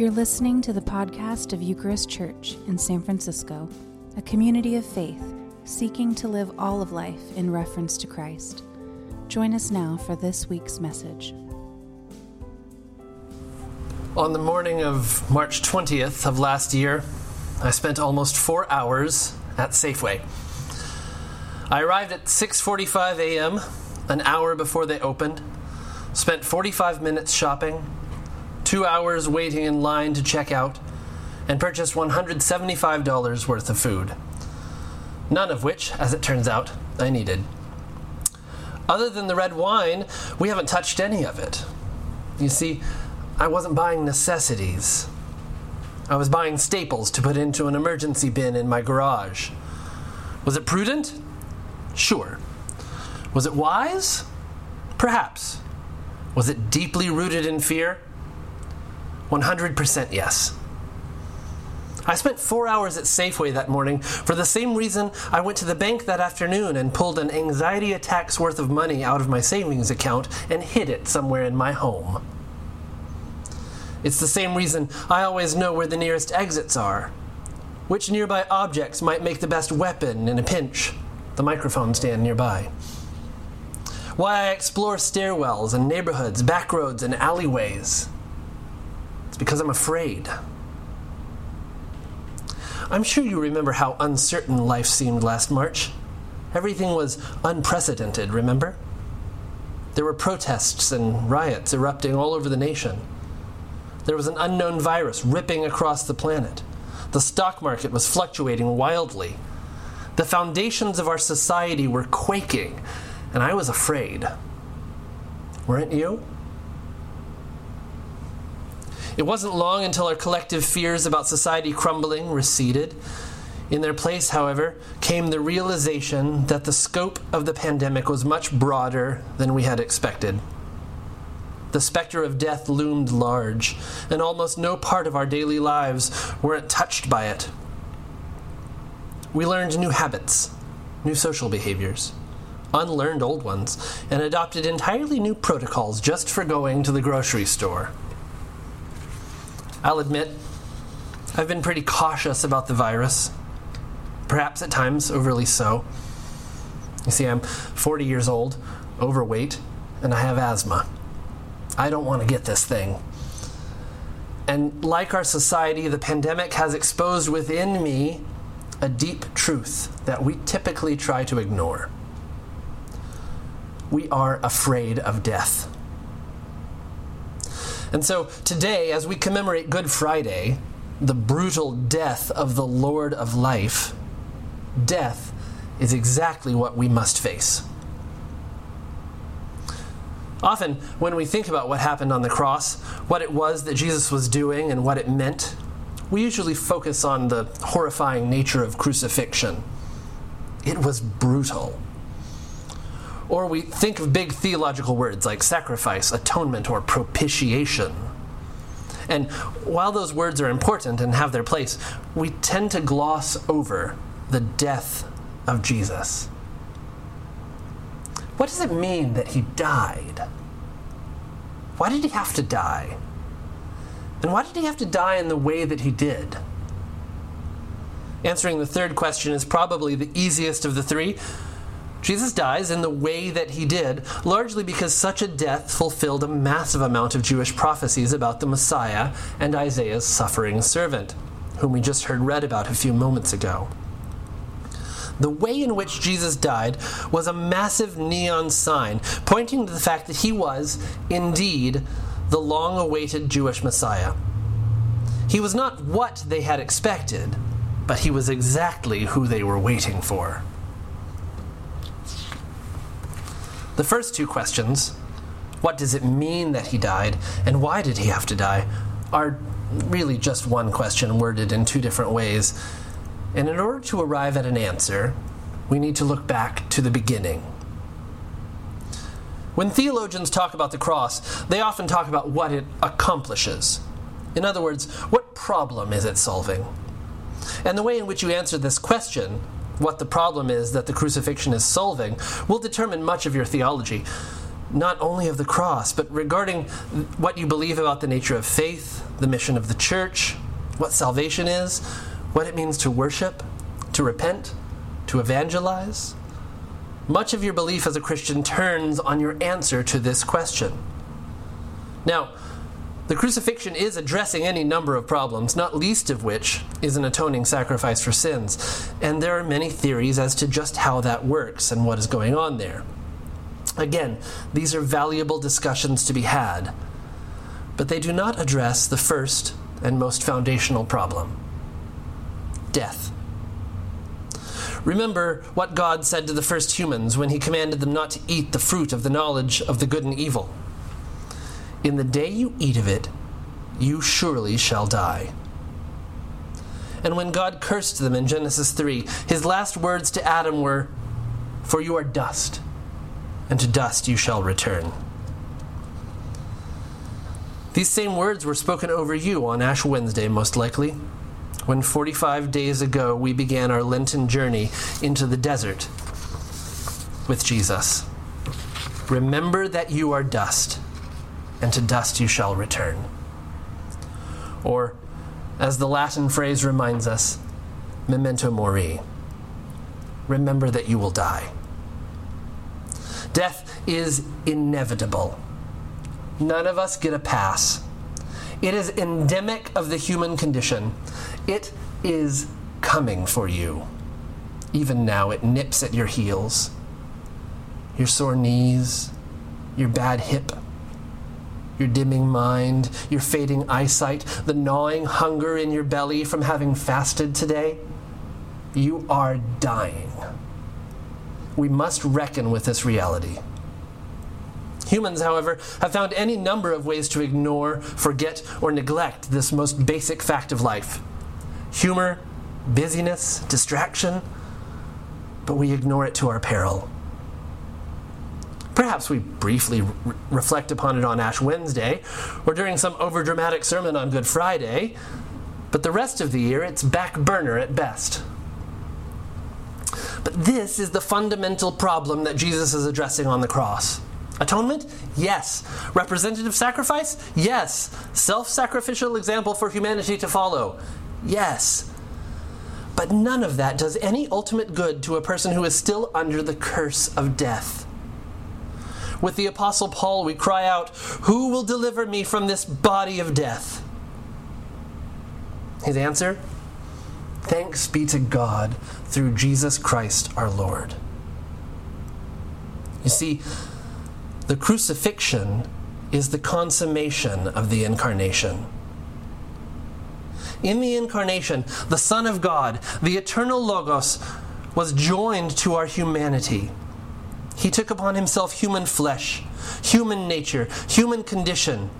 You're listening to the podcast of Eucharist Church in San Francisco, a community of faith seeking to live all of life in reference to Christ. Join us now for this week's message. On the morning of March 20th of last year, I spent almost 4 hours at Safeway. I arrived at 6:45 a.m., an hour before they opened. Spent 45 minutes shopping, 2 hours waiting in line to check out, and purchased $175 worth of food. None of which, as it turns out, I needed. Other than the red wine, we haven't touched any of it. You see, I wasn't buying necessities. I was buying staples to put into an emergency bin in my garage. Was it prudent? Sure. Was it wise? Perhaps. Was it deeply rooted in fear? 100% yes. I spent four hours at Safeway that morning for the same reason I went to the bank that afternoon and pulled an anxiety attack's worth of money out of my savings account and hid it somewhere in my home. It's the same reason I always know where the nearest exits are. Which nearby objects might make the best weapon in a pinch? The microphone stand nearby. Why I explore stairwells and neighborhoods, back roads and alleyways. Because I'm afraid. I'm sure you remember how uncertain life seemed last March. Everything was unprecedented, remember? There were protests and riots erupting all over the nation. There was an unknown virus ripping across the planet. The stock market was fluctuating wildly. The foundations of our society were quaking, and I was afraid. Weren't you? It wasn't long until our collective fears about society crumbling receded. In their place, however, came the realization that the scope of the pandemic was much broader than we had expected. The specter of death loomed large, and almost no part of our daily lives weren't touched by it. We learned new habits, new social behaviors, unlearned old ones, and adopted entirely new protocols just for going to the grocery store. I'll admit, I've been pretty cautious about the virus, perhaps at times overly so. You see, I'm 40 years old, overweight, and I have asthma. I don't want to get this thing. And like our society, the pandemic has exposed within me a deep truth that we typically try to ignore. We are afraid of death. And so today, as we commemorate Good Friday, the brutal death of the Lord of life, death is exactly what we must face. Often, when we think about what happened on the cross, what it was that Jesus was doing, and what it meant, we usually focus on the horrifying nature of crucifixion. It was brutal. Or we think of big theological words like sacrifice, atonement, or propitiation. And while those words are important and have their place, we tend to gloss over the death of Jesus. What does it mean that he died? Why did he have to die? And why did he have to die in the way that he did? Answering the third question is probably the easiest of the three. Jesus dies in the way that he did, largely because such a death fulfilled a massive amount of Jewish prophecies about the Messiah and Isaiah's suffering servant, whom we just heard read about a few moments ago. The way in which Jesus died was a massive neon sign pointing to the fact that he was, indeed, the long awaited Jewish Messiah. He was not what they had expected, but he was exactly who they were waiting for. The first two questions, what does it mean that he died, and why did he have to die, are really just one question worded in two different ways and in order to arrive at an answer, we need to look back to the beginning. When theologians talk about the cross, they often talk about what it accomplishes. In other words, what problem is it solving? And the way in which you answer this question, what the problem is that the crucifixion is solving, will determine much of your theology. not only of the cross, but regarding what you believe about the nature of faith, the mission of the church, what salvation is, what it means to worship, to repent, to evangelize. Much of your belief as a Christian turns on your answer to this question. Now, the crucifixion is addressing any number of problems, not least of which is an atoning sacrifice for sins. And there are many theories as to just how that works and what is going on there. Again, these are valuable discussions to be had, but they do not address the first and most foundational problem death. Remember what God said to the first humans when He commanded them not to eat the fruit of the knowledge of the good and evil. In the day you eat of it, you surely shall die. And when God cursed them in Genesis 3, his last words to Adam were, For you are dust, and to dust you shall return. These same words were spoken over you on Ash Wednesday, most likely, when 45 days ago we began our Lenten journey into the desert with Jesus. Remember that you are dust and to dust you shall return. Or, as the Latin phrase reminds us, memento mori. Remember that you will die. Death is inevitable. None of us get a pass. It is endemic of the human condition. It is coming for you. Even now, it nips at your heels, your sore knees, your bad hip your dimming mind, your fading eyesight, the gnawing hunger in your belly from having fasted today, you are dying. We must reckon with this reality. Humans, however, have found any number of ways to ignore, forget, or neglect this most basic fact of life humor, busyness, distraction, but we ignore it to our peril. Perhaps we briefly re- reflect upon it on Ash Wednesday or during some overdramatic sermon on Good Friday, but the rest of the year it's back burner at best. But this is the fundamental problem that Jesus is addressing on the cross. Atonement? Yes. Representative sacrifice? Yes. Self sacrificial example for humanity to follow? Yes. But none of that does any ultimate good to a person who is still under the curse of death. With the Apostle Paul, we cry out, Who will deliver me from this body of death? His answer? Thanks be to God through Jesus Christ our Lord. You see, the crucifixion is the consummation of the incarnation. In the incarnation, the Son of God, the eternal Logos, was joined to our humanity he took upon himself human flesh, human nature, human condition.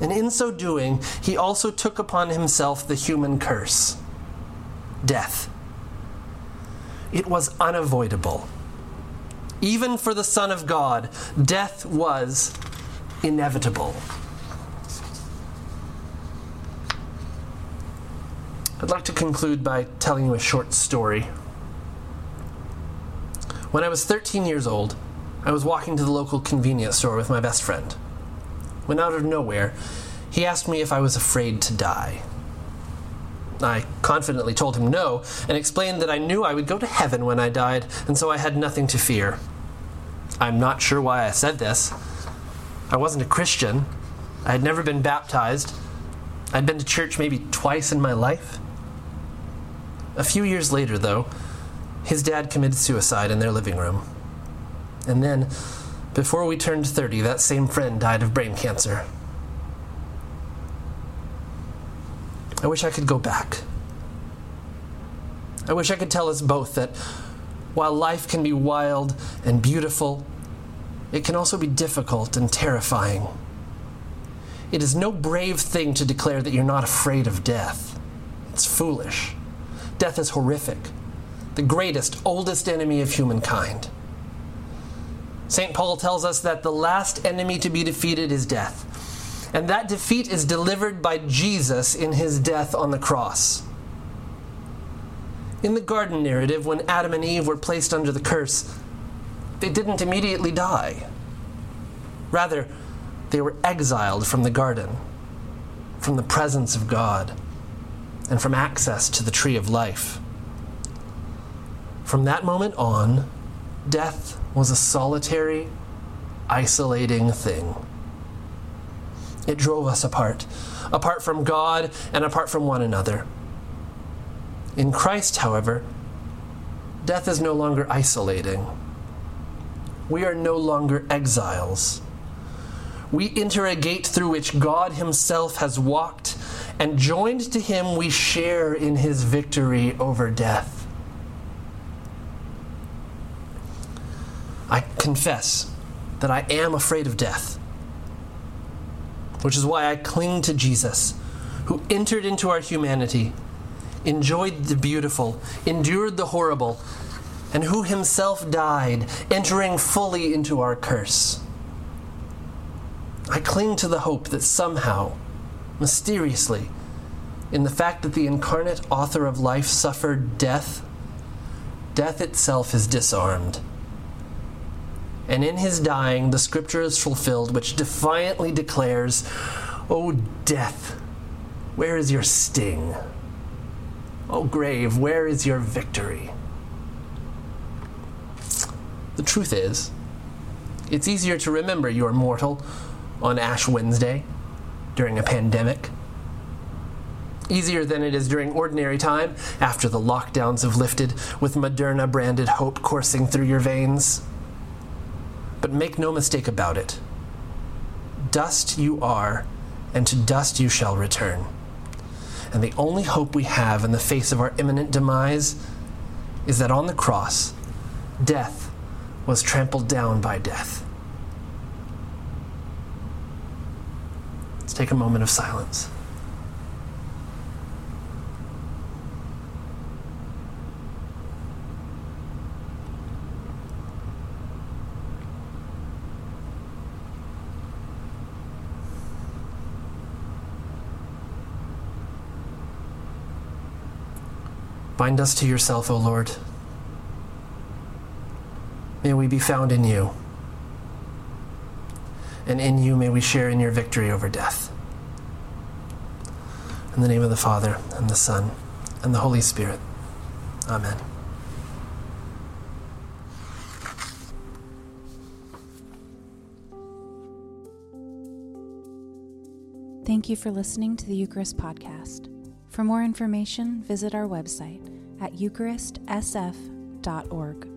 And in so doing, he also took upon himself the human curse death. It was unavoidable. Even for the Son of God, death was inevitable. I'd like to conclude by telling you a short story. When I was 13 years old, I was walking to the local convenience store with my best friend. When out of nowhere, he asked me if I was afraid to die. I confidently told him no and explained that I knew I would go to heaven when I died, and so I had nothing to fear. I'm not sure why I said this. I wasn't a Christian. I had never been baptized. I'd been to church maybe twice in my life. A few years later, though, his dad committed suicide in their living room. And then, before we turned 30, that same friend died of brain cancer. I wish I could go back. I wish I could tell us both that while life can be wild and beautiful, it can also be difficult and terrifying. It is no brave thing to declare that you're not afraid of death. It's foolish. Death is horrific the greatest, oldest enemy of humankind. St. Paul tells us that the last enemy to be defeated is death. And that defeat is delivered by Jesus in his death on the cross. In the garden narrative, when Adam and Eve were placed under the curse, they didn't immediately die. Rather, they were exiled from the garden, from the presence of God, and from access to the tree of life. From that moment on, death was a solitary, isolating thing. It drove us apart, apart from God and apart from one another. In Christ, however, death is no longer isolating. We are no longer exiles. We enter a gate through which God Himself has walked, and joined to Him, we share in His victory over death. I confess that I am afraid of death which is why I cling to Jesus, who entered into our humanity, enjoyed the beautiful, endured the horrible, and who himself died, entering fully into our curse. I cling to the hope that somehow, mysteriously, in the fact that the incarnate author of life suffered death, death itself is disarmed. And in his dying, the scripture is fulfilled, which defiantly declares, O death, where is your sting? O grave, where is your victory? The truth is, it's easier to remember you are mortal on Ash Wednesday during a pandemic. Easier than it is during ordinary time after the lockdowns have lifted with Moderna branded hope coursing through your veins. But make no mistake about it dust you are, and to dust you shall return. And the only hope we have in the face of our imminent demise is that on the cross, death was trampled down by death. Let's take a moment of silence. Bind us to yourself, O Lord. May we be found in you. And in you may we share in your victory over death. In the name of the Father, and the Son, and the Holy Spirit. Amen. Thank you for listening to the Eucharist Podcast. For more information, visit our website at eucharistsf.org.